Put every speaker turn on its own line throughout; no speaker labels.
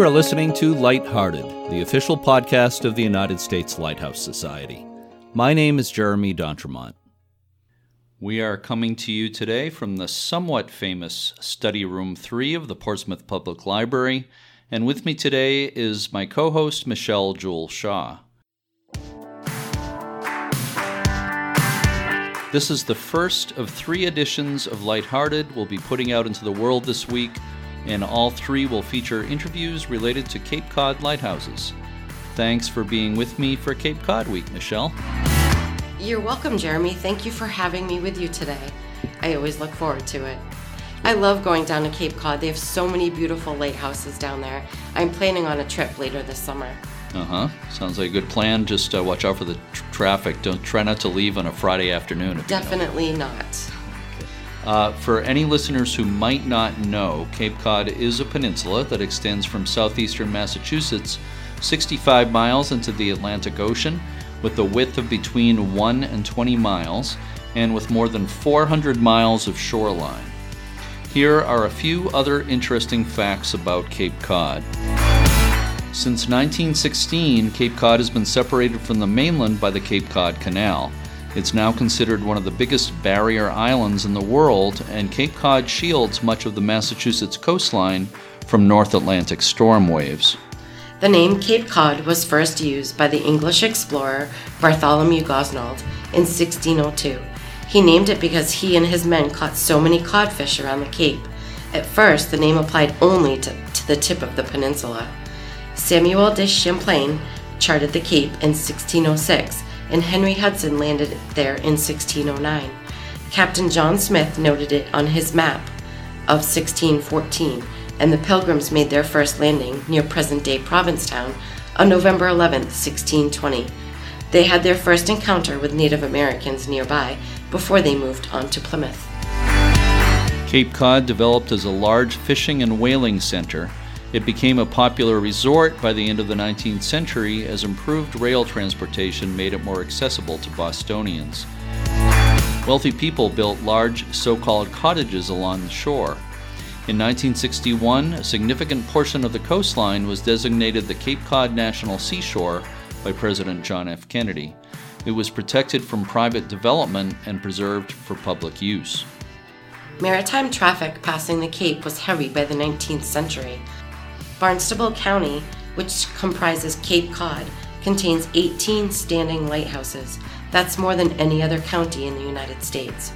You are listening to Lighthearted, the official podcast of the United States Lighthouse Society. My name is Jeremy D'Entremont. We are coming to you today from the somewhat famous Study Room 3 of the Portsmouth Public Library, and with me today is my co host, Michelle Jewel Shaw. This is the first of three editions of Lighthearted we'll be putting out into the world this week, and all three will feature interviews related to Cape Cod lighthouses. Thanks for being with me for Cape Cod Week, Michelle.
You're welcome, Jeremy. Thank you for having me with you today. I always look forward to it. I love going down to Cape Cod. They have so many beautiful lighthouses down there. I'm planning on a trip later this summer.
Uh huh. Sounds like a good plan. Just uh, watch out for the tr- traffic. Don't try not to leave on a Friday afternoon. if you know.
Definitely not.
Uh, for any listeners who might not know, Cape Cod is a peninsula that extends from southeastern Massachusetts 65 miles into the Atlantic Ocean with a width of between 1 and 20 miles and with more than 400 miles of shoreline. Here are a few other interesting facts about Cape Cod. Since 1916, Cape Cod has been separated from the mainland by the Cape Cod Canal. It's now considered one of the biggest barrier islands in the world, and Cape Cod shields much of the Massachusetts coastline from North Atlantic storm waves.
The name Cape Cod was first used by the English explorer Bartholomew Gosnold in 1602. He named it because he and his men caught so many codfish around the Cape. At first, the name applied only to, to the tip of the peninsula. Samuel de Champlain charted the Cape in 1606, and Henry Hudson landed there in 1609. Captain John Smith noted it on his map of 1614, and the Pilgrims made their first landing near present day Provincetown on November 11, 1620. They had their first encounter with Native Americans nearby before they moved on to Plymouth.
Cape Cod developed as a large fishing and whaling center. It became a popular resort by the end of the 19th century as improved rail transportation made it more accessible to Bostonians. Wealthy people built large so called cottages along the shore. In 1961, a significant portion of the coastline was designated the Cape Cod National Seashore by President John F. Kennedy. It was protected from private development and preserved for public use.
Maritime traffic passing the Cape was heavy by the 19th century. Barnstable County, which comprises Cape Cod, contains 18 standing lighthouses. That's more than any other county in the United States.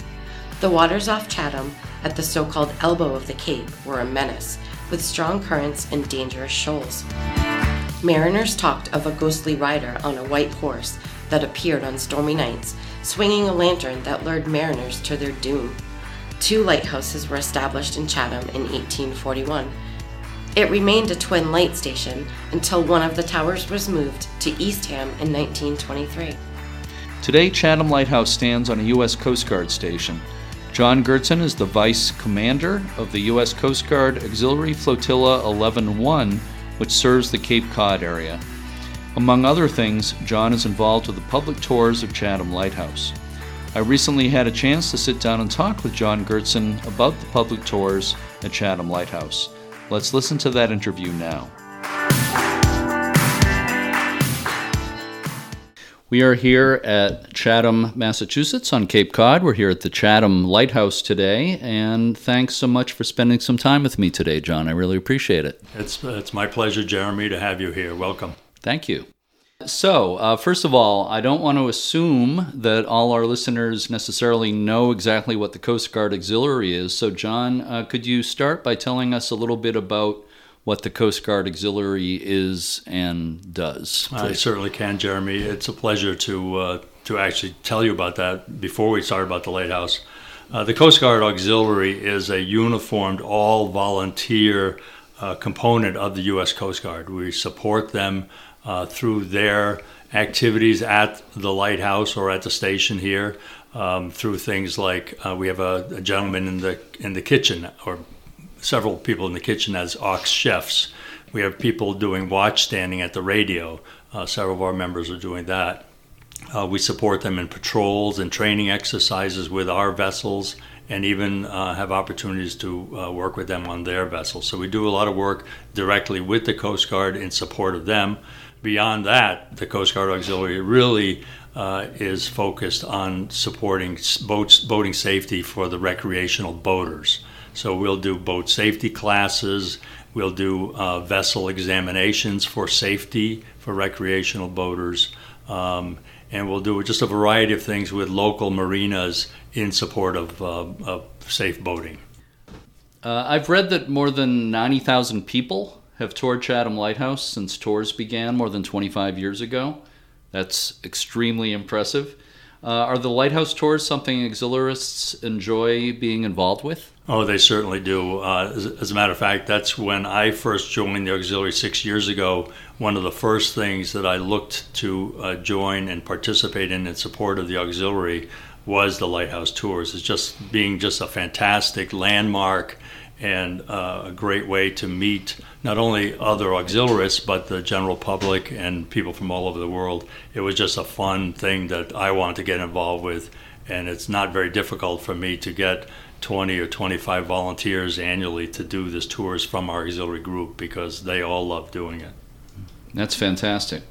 The waters off Chatham, at the so called elbow of the Cape, were a menace, with strong currents and dangerous shoals. Mariners talked of a ghostly rider on a white horse that appeared on stormy nights, swinging a lantern that lured mariners to their doom. Two lighthouses were established in Chatham in 1841. It remained a twin light station until one of the towers was moved to Eastham in 1923.
Today, Chatham Lighthouse stands on a U.S. Coast Guard station. John Gertson is the Vice Commander of the U.S. Coast Guard Auxiliary Flotilla 11 1, which serves the Cape Cod area. Among other things, John is involved with the public tours of Chatham Lighthouse. I recently had a chance to sit down and talk with John Gertson about the public tours at Chatham Lighthouse. Let's listen to that interview now. We are here at Chatham, Massachusetts on Cape Cod. We're here at the Chatham Lighthouse today, and thanks so much for spending some time with me today, John. I really appreciate it.
It's, it's my pleasure, Jeremy, to have you here. Welcome.
Thank you. So, uh, first of all, I don't want to assume that all our listeners necessarily know exactly what the Coast Guard Auxiliary is. So, John, uh, could you start by telling us a little bit about what the Coast Guard Auxiliary is and does?
I certainly can, Jeremy. It's a pleasure to uh, to actually tell you about that before we start about the lighthouse. Uh, the Coast Guard Auxiliary is a uniformed, all volunteer uh, component of the U.S. Coast Guard. We support them uh, through their activities at the lighthouse or at the station here. Um, through things like uh, we have a, a gentleman in the in the kitchen or several people in the kitchen as aux chefs. We have people doing watch standing at the radio. Uh, several of our members are doing that. Uh, we support them in patrols and training exercises with our vessels and even uh, have opportunities to uh, work with them on their vessels. So we do a lot of work directly with the Coast Guard in support of them. Beyond that, the Coast Guard Auxiliary really uh, is focused on supporting boats, boating safety for the recreational boaters. So we'll do boat safety classes, we'll do uh, vessel examinations for safety for recreational boaters, um, and we'll do just a variety of things with local marinas in support of, uh, of safe boating.
Uh, I've read that more than 90,000 people have toured Chatham Lighthouse since tours began more than 25 years ago. That's extremely impressive. Uh, are the lighthouse tours something auxiliarists enjoy being involved with?
Oh, they certainly do. Uh, as, as, a matter of fact, that's when I first joined the auxiliary six years ago. One of the first things that I looked to uh, join and participate in in support of the auxiliary was the lighthouse tours. It's just being just a fantastic landmark and uh, a great way to meet not only other auxiliarists but the general public and people from all over the world. It was just a fun thing that I wanted to get involved with, and it's not very difficult for me to get 20 or 25 volunteers annually to do this tours from our auxiliary group because they all love doing it.
That's fantastic.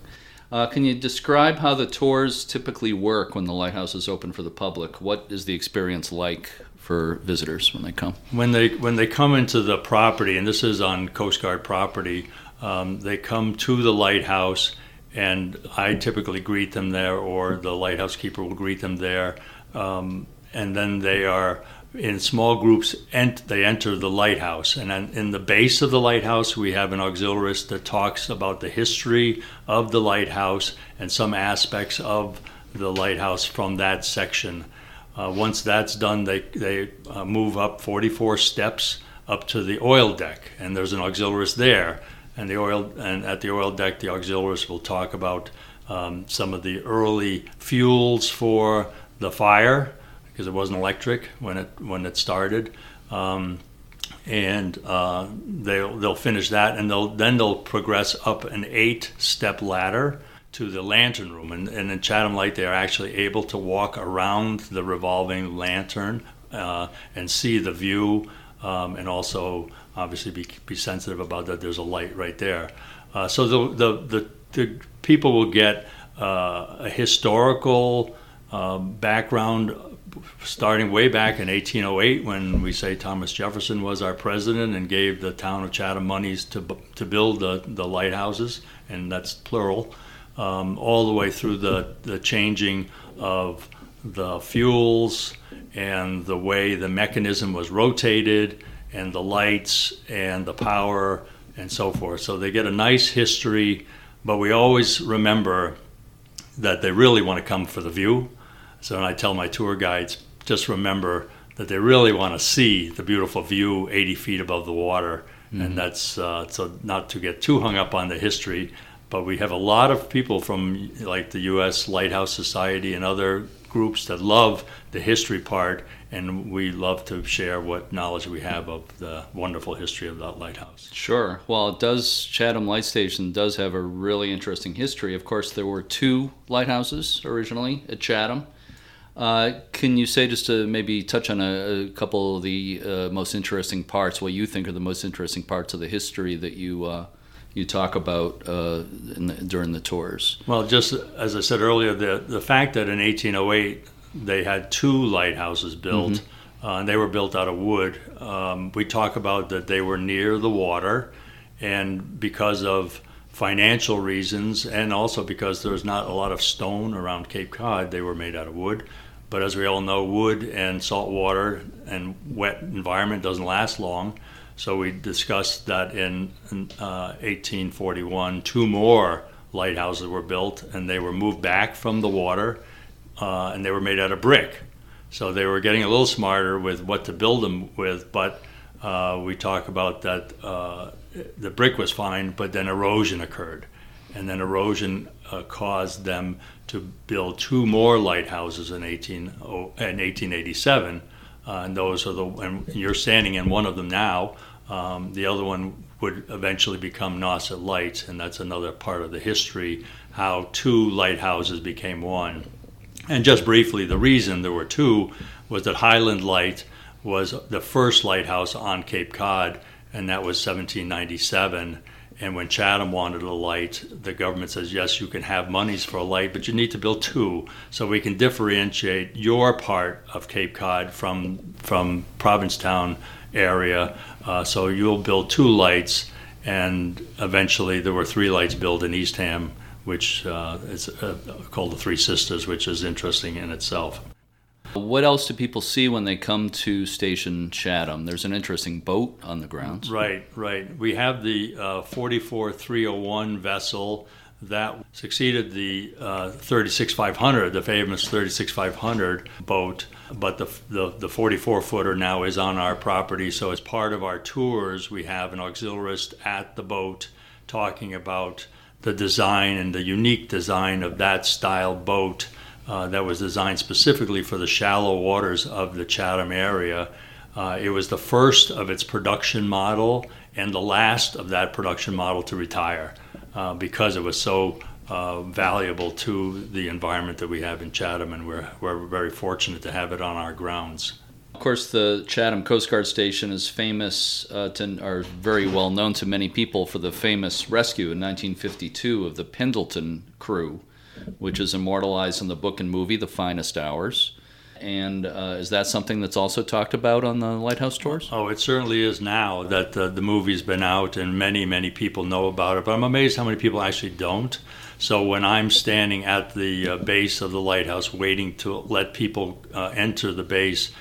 Uh, can you describe how the tours typically work when the lighthouse is open for the public? What is the experience like for visitors when they come?
When they when they come into the property, and this is on Coast Guard property, um, they come to the lighthouse, and I typically greet them there, or the lighthouse keeper will greet them there, um, and then they are in small groups ent- they enter the lighthouse. And in the base of the lighthouse we have an auxiliarist that talks about the history of the lighthouse and some aspects of the lighthouse from that section uh, once that's done, they, they uh, move up 44 steps up to the oil deck, and there's an auxiliarist there. And the oil and at the oil deck, the auxiliarist will talk about um, some of the early fuels for the fire because it wasn't electric when it when it started. Um, and uh, they'll they'll finish that, and they'll then they'll progress up an eight-step ladder to the lantern room. And, and in Chatham Light, they are actually able to walk around the revolving lantern uh, and see the view, um, and also obviously be, be sensitive about that there's a light right there. Uh, so the, the, the, the, people will get uh, a historical um, background starting way back in 1808 when we say Thomas Jefferson was our president and gave the town of Chatham monies to, to build the, the lighthouses, and that's plural um, all the way through the, the changing of the fuels and the way the mechanism was rotated and the lights and the power and so forth. So they get a nice history, but we always remember that they really want to come for the view. So when I tell my tour guides, just remember that they really want to see the beautiful view 80 feet above the water. Mm-hmm. And that's uh, so not to get too hung up on the history, but we have a lot of people from like the U.S. Lighthouse Society and other groups that love the history part, and we love to share what knowledge we have of the wonderful history of that lighthouse.
Sure. Well, it does. Chatham Light Station does have a really interesting history. Of course, there were two lighthouses originally at Chatham. Uh, can you say just to maybe touch on a, a couple of the uh, most interesting parts, what you think are the most interesting parts of the history that you uh, you talk about uh, the, during the tours?
Well, just as I said earlier, the the fact that in 1808 they had two lighthouses built, mm-hmm. uh, and they were built out of wood. Um, we talk about that they were near the water, and because of financial reasons, and also because there's not a lot of stone around Cape Cod, they were made out of wood. But as we all know, wood and salt water and wet environment doesn't last long. So we discussed that in, uh, 1841, two more lighthouses were built, and they were moved back from the water, uh, and they were made out of brick. So they were getting a little smarter with what to build them with, but uh, we talk about that uh, the brick was fine, but then erosion occurred, and then erosion uh, caused them to build two more lighthouses in 18 in 1887 uh, and those are the and you're standing in one of them now. Um, the other one would eventually become Nauset Lights, and that's another part of the history how two lighthouses became one. And just briefly, the reason there were two was that Highland Light was the first lighthouse on Cape Cod, and that was 1797. And when Chatham wanted a light, the government says, yes, you can have monies for a light, but you need to build two so we can differentiate your part of Cape Cod from, from Provincetown area. Uh, so you'll build two lights, and eventually there were three lights built in Eastham, which uh, is uh, called the Three Sisters, which is interesting in itself.
What else do people see when they come to Station Chatham? There's an interesting boat on the grounds.
Right, right. We have the uh, 44301 vessel that succeeded the uh, 36500, the famous 36500 boat, but the, the, the 44 footer now is on our property. So, as part of our tours, we have an auxiliarist at the boat talking about the design and the unique design of that style boat uh, that was designed specifically for the shallow waters of the Chatham area. Uh, it was the first of its production model and the last of that production model to retire uh, because it was so uh, valuable to the environment that we have in Chatham, and we're, we're very fortunate to have it on our grounds.
Of course, the Chatham Coast Guard Station is famous uh, to, or very well known to many people for the famous rescue in 1952 of the Pendleton crew which is immortalized in the book and movie The Finest Hours. And uh, is that something that's also talked about on the Lighthouse tours?
Oh, it certainly is now that uh, the movie's been out and many, many people know about it. But I'm amazed how many people actually don't. So when I'm standing at the uh, base of the lighthouse waiting to let people uh, enter the base,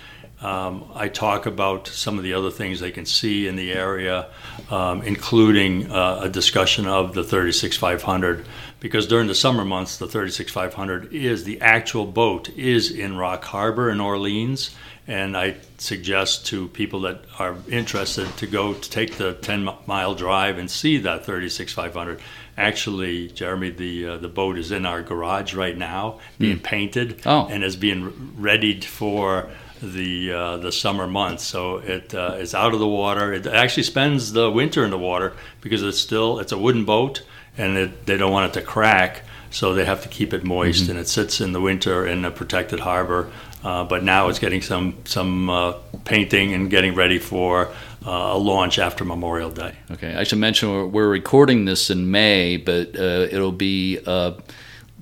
um, I talk about some of the other things they can see in the area, um, including uh, a discussion of the 36500 because during the summer months, the 36500 is the actual boat is in Rock Harbor in Orleans, and I suggest to people that are interested to go to take the 10 mile drive and see that 36500. Actually, Jeremy, the uh, the boat is in our garage right now, being mm. painted,
oh.
and is being readied for the uh, the summer months. So it uh, is out of the water. It actually spends the winter in the water because it's still it's a wooden boat and it, they don't want it to crack, so they have to keep it moist. Mm-hmm. And it sits in the winter in a protected harbor. Uh, but now it's getting some some uh, painting and getting ready for uh, a launch after Memorial Day.
Okay, I should mention we're, we're recording this in May, but uh, it'll be uh,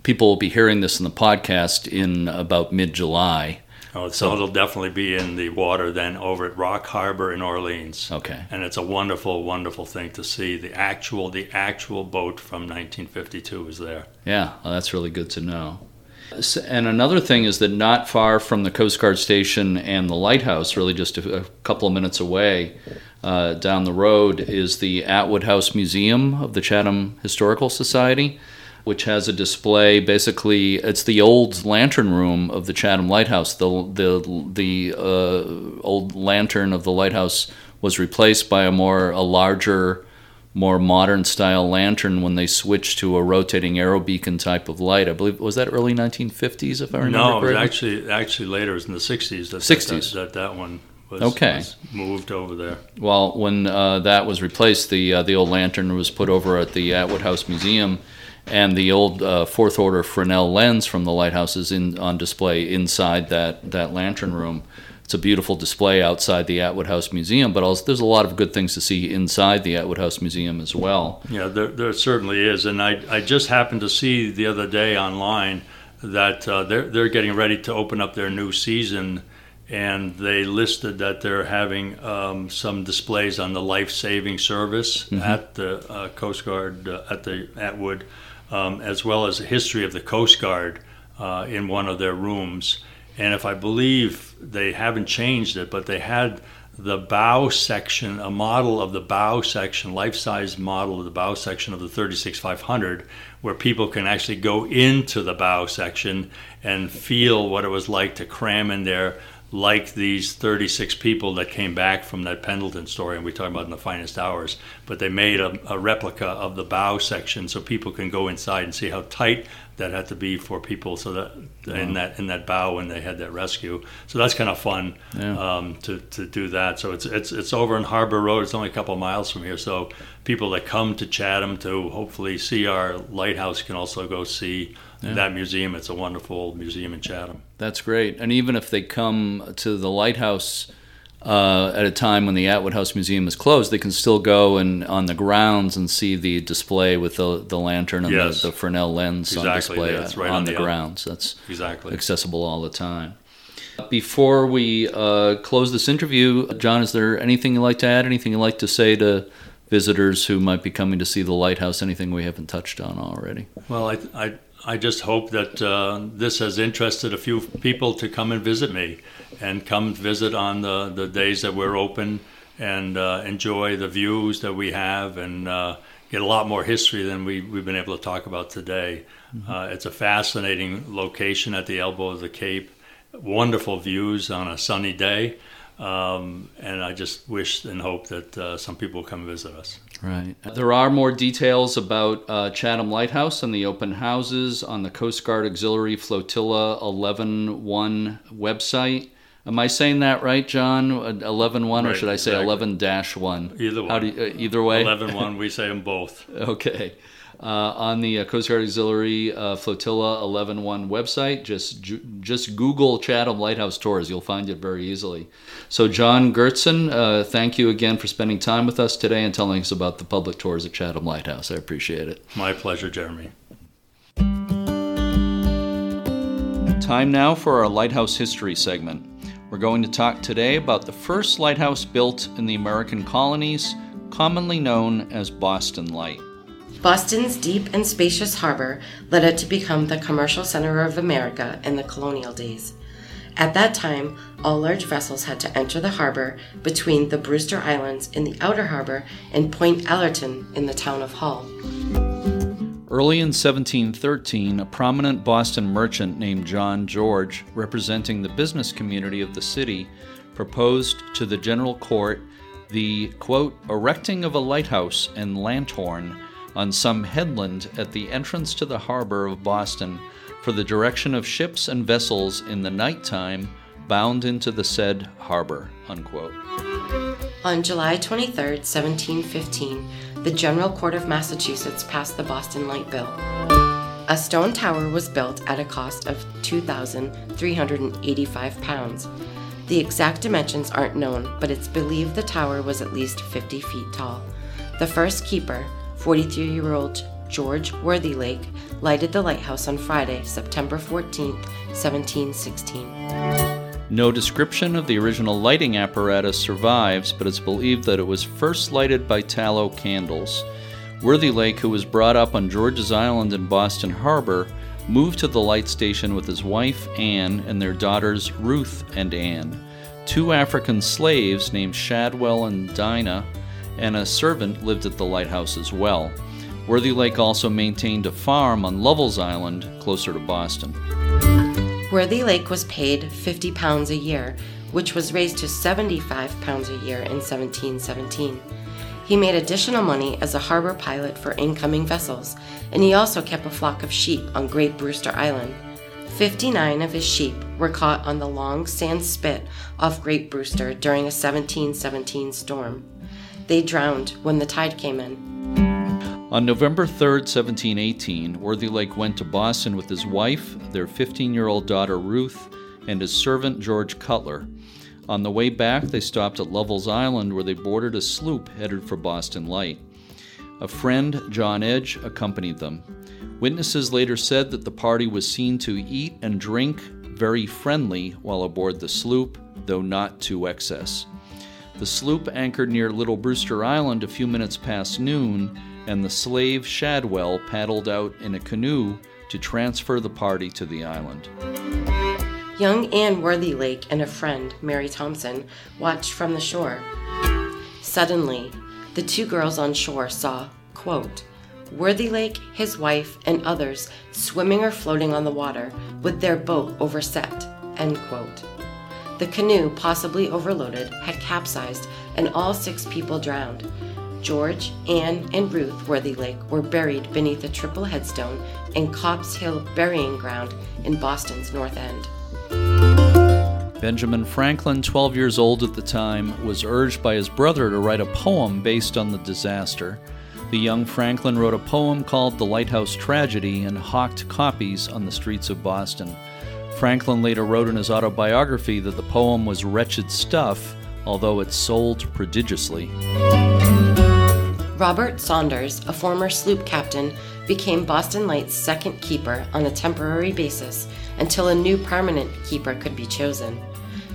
people will be hearing this in the podcast in about mid July.
Oh, so it'll definitely be in the water then over at Rock Harbor in Orleans.
Okay.
And it's a wonderful, wonderful thing to see. The actual, the actual boat from 1952 is there.
Yeah, well, that's really good to know. And another thing is that not far from the Coast Guard station and the lighthouse, really just a, a couple of minutes away uh, down the road, is the Atwood House Museum of the Chatham Historical Society which has a display. Basically, it's the old lantern room of the Chatham Lighthouse. The the the uh, old lantern of the lighthouse was replaced by a more a larger, more modern style lantern when they switched to a rotating aero beacon type of light. I believe was that early 1950s, if I remember
no,
correctly.
No, actually actually later. It was in the 60s. That,
60s.
That, that, that one. Was,
okay.
Was moved over there.
Well, when uh, that was replaced, the uh, the old lantern was put over at the Atwood House Museum, and the old uh, fourth order Fresnel lens from the lighthouse is in on display inside that that lantern room. It's a beautiful display outside the Atwood House Museum, but also, there's a lot of good things to see inside the Atwood House Museum as well.
Yeah, there, there certainly is, and I I just happened to see the other day online that uh, they're they're getting ready to open up their new season and they listed that they're having um, some displays on the life-saving service mm-hmm. at the uh, Coast Guard uh, at the Atwood um, as well as a history of the Coast Guard uh, in one of their rooms. And if I believe they haven't changed it, but they had the bow section, a model of the bow section, life size model of the bow section of the 36500, where people can actually go into the bow section and feel what it was like to cram in there like these 36 people that came back from that Pendleton story, and we talked about in the finest hours. But they made a, a, replica of the bow section so people can go inside and see how tight that had to be for people. So that wow. in that in that bow when they had that rescue, so that's kind of fun yeah. um, to, to do that. So it's it's it's over in Harbor Road. It's only a couple of miles from here. So people that come to Chatham to hopefully see our lighthouse can also go see yeah. that museum. It's a wonderful museum in Chatham.
That's great. And even if they come to the lighthouse uh, at a time when the Atwood House Museum is closed, they can still go and on the grounds and see the display with the, the lantern and
Yes.
the, the Fresnel lens on
Exactly,
display
that's right
on,
on
the,
the
grounds. That's
Exactly.
accessible all the time. Before we uh, close this interview, John, is there anything you'd like to add? Anything you'd like to say to visitors who might be coming to see the lighthouse? Anything we haven't touched on already?
Well, I, I, I just hope that uh, this has interested a few people to come and visit me and come visit on the, the days that we're open and uh, enjoy the views that we have and uh, get a lot more history than we, we've been able to talk about today. Uh, it's a fascinating location at the elbow of the Cape, wonderful views on a sunny day. Um, and I just wish and hope that uh, some people will come visit us.
Right. There are more details about uh, Chatham Lighthouse and the open houses on the Coast Guard Auxiliary Flotilla 11-1 website. Am I saying that right, John? 11-1, or should I say
exactly.
11-1?
Either way.
How
one.
do you, uh, either way?
11 1, we say them both.
Okay. Uh, on the uh, Coast Guard Auxiliary uh, Flotilla 11-1 website, just ju- just Google Chatham Lighthouse Tours. You'll find it very easily. So, John Gertzen, uh, thank you again for spending time with us today and telling us about the public tours at Chatham Lighthouse. I appreciate it.
My pleasure, Jeremy.
Time now for our Lighthouse History segment. We're going to talk today about the first lighthouse built in the American colonies, commonly known as Boston Light.
Boston's deep and spacious harbor led it to become the commercial center of America in the colonial days. At that time, all large vessels had to enter the harbor between the Brewster Islands in the outer harbor and Point Allerton in the town of Hull.
Early in 1713, a prominent Boston merchant named John George, representing the business community of the city, proposed to the general court the, quote, erecting of a lighthouse and lanthorn on some headland at the entrance to the harbor of Boston for the direction of ships and vessels in the nighttime bound into the said harbor, unquote.
On July 23, 1715, the General Court of Massachusetts passed the Boston Light Bill. A stone tower was built at a cost of 2,385 pounds. The exact dimensions aren't known, but it's believed the tower was at least 50 feet tall. The first keeper, 43 year old George Worthylake, lighted the lighthouse on Friday, September 14, 1716.
No description of the original lighting apparatus survives, but it's believed that it was first lighted by tallow candles. Worthylake, who was brought up on George's Island in Boston Harbor, moved to the light station with his wife Anne and their daughters Ruth and Anne. Two African slaves named Shadwell and Dinah and a servant lived at the lighthouse as well. Worthylake also maintained a farm on Lovell's Island, closer to Boston.
Worthylake was paid 50 pounds a year, which was raised to 75 pounds a year in 1717. He made additional money as a harbor pilot for incoming vessels, and he also kept a flock of sheep on Great Brewster Island. 59 of his sheep were caught on the long sand spit off Great Brewster during a 1717 storm. They drowned when the tide came in.
On November 3, 1718, Worthylake went to Boston with his wife, their 15 year old daughter Ruth, and his servant George Cutler. On the way back, they stopped at Lovell's Island where they boarded a sloop headed for Boston Light. A friend, John Edge, accompanied them. Witnesses later said that the party was seen to eat and drink very friendly while aboard the sloop, though not to excess. The sloop anchored near Little Brewster Island a few minutes past noon, and the slave Shadwell paddled out in a canoe to transfer the party to the island.
Young Anne Worthylake and a friend, Mary Thompson, watched from the shore. Suddenly, the two girls on shore saw, quote, Worthylake, his wife, and others swimming or floating on the water with their boat overset, end quote. The canoe, possibly overloaded, had capsized and all six people drowned. George, Anne, and Ruth Worthylake were buried beneath a triple headstone in Copp's Hill Burying Ground in Boston's North End.
Benjamin Franklin, 12 years old at the time, was urged by his brother to write a poem based on the disaster. The young Franklin wrote a poem called The Lighthouse Tragedy and hawked copies on the streets of Boston. Franklin later wrote in his autobiography that the poem was wretched stuff, although it sold prodigiously.
Robert Saunders, a former sloop captain, became Boston Light's second keeper on a temporary basis until a new permanent keeper could be chosen.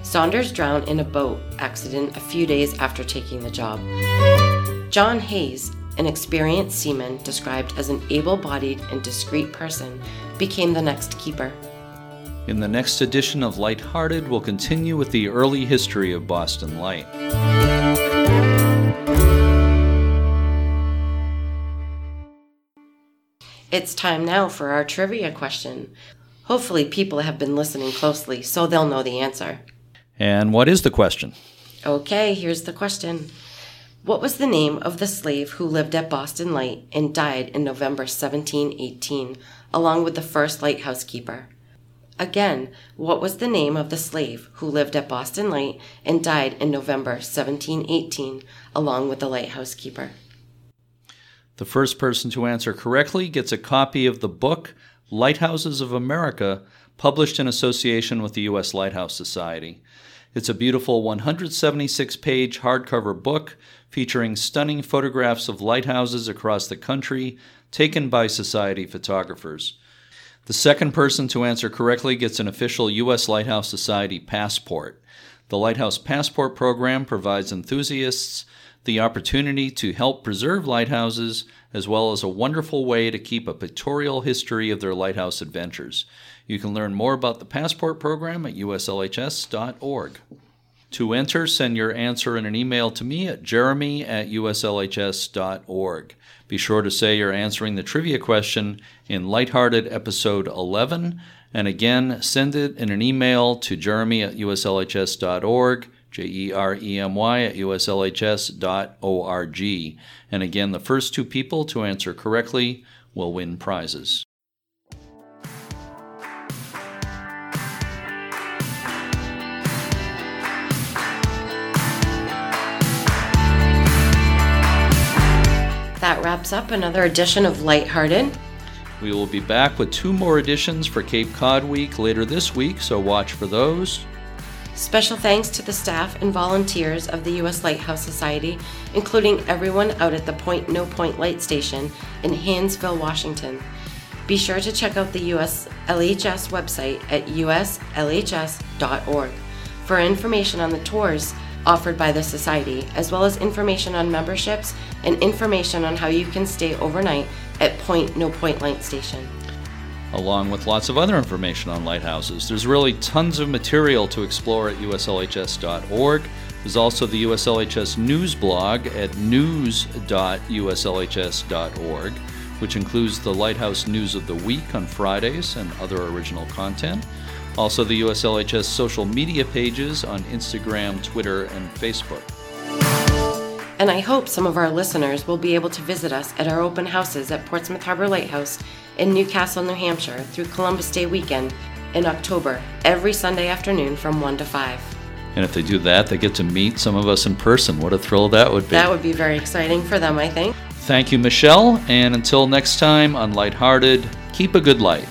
Saunders drowned in a boat accident a few days after taking the job. John Hayes, an experienced seaman described as an able bodied and discreet person, became the next keeper.
In the next edition of Lighthearted, we'll continue with the early history of Boston Light.
It's time now for our trivia question. Hopefully, people have been listening closely so they'll know the answer.
And what is the question?
Okay, here's the question. What was the name of the slave who lived at Boston Light and died in November 1718, along with the first lighthouse keeper? Again, what was the name of the slave who lived at Boston Light and died in November 1718, along with the lighthouse keeper?
The first person to answer correctly gets a copy of the book Lighthouses of America, published in association with the U.S. Lighthouse Society. It's a beautiful 176 page hardcover book featuring stunning photographs of lighthouses across the country taken by Society photographers. The second person to answer correctly gets an official U.S. Lighthouse Society passport. The Lighthouse Passport program provides enthusiasts the opportunity to help preserve lighthouses, as well as a wonderful way to keep a pictorial history of their lighthouse adventures. You can learn more about the Passport program at uslhs.org. To enter, send your answer in an email to me at jeremy at uslhs.org. Be sure to say you're answering the trivia question in Lighthearted Episode 11, and again, send it in an email to jeremy at uslhs.org J E R E M Y at uslhs.org. And again, the first two people to answer correctly will win prizes.
Wraps up another edition of Lighthearted.
We will be back with two more editions for Cape Cod Week later this week, so watch for those.
Special thanks to the staff and volunteers of the U.S. Lighthouse Society, including everyone out at the Point No Point Light Station in Hansville, Washington. Be sure to check out the US LHS website at uslhs.org for information on the tours offered by the Society, as well as information on memberships and information on how you can stay overnight at Point No Point Light Station
along with lots of other information on lighthouses. There's really tons of material to explore at uslhs.org. There's also the USLHS news blog at news.uslhs.org, which includes the Lighthouse News of the Week on Fridays and other original content. Also, the USLHS social media pages on Instagram, Twitter, and Facebook.
And I hope some of our listeners will be able to visit us at our open houses at Portsmouth Harbor Lighthouse in New Castle, New Hampshire through Columbus Day weekend in October, every Sunday afternoon from 1 to 5.
And if they do that, they get to meet some of us in person. What a thrill that would be.
That would be very exciting for them, I think.
Thank you, Michelle. And until next time on Lighthearted, keep a good light.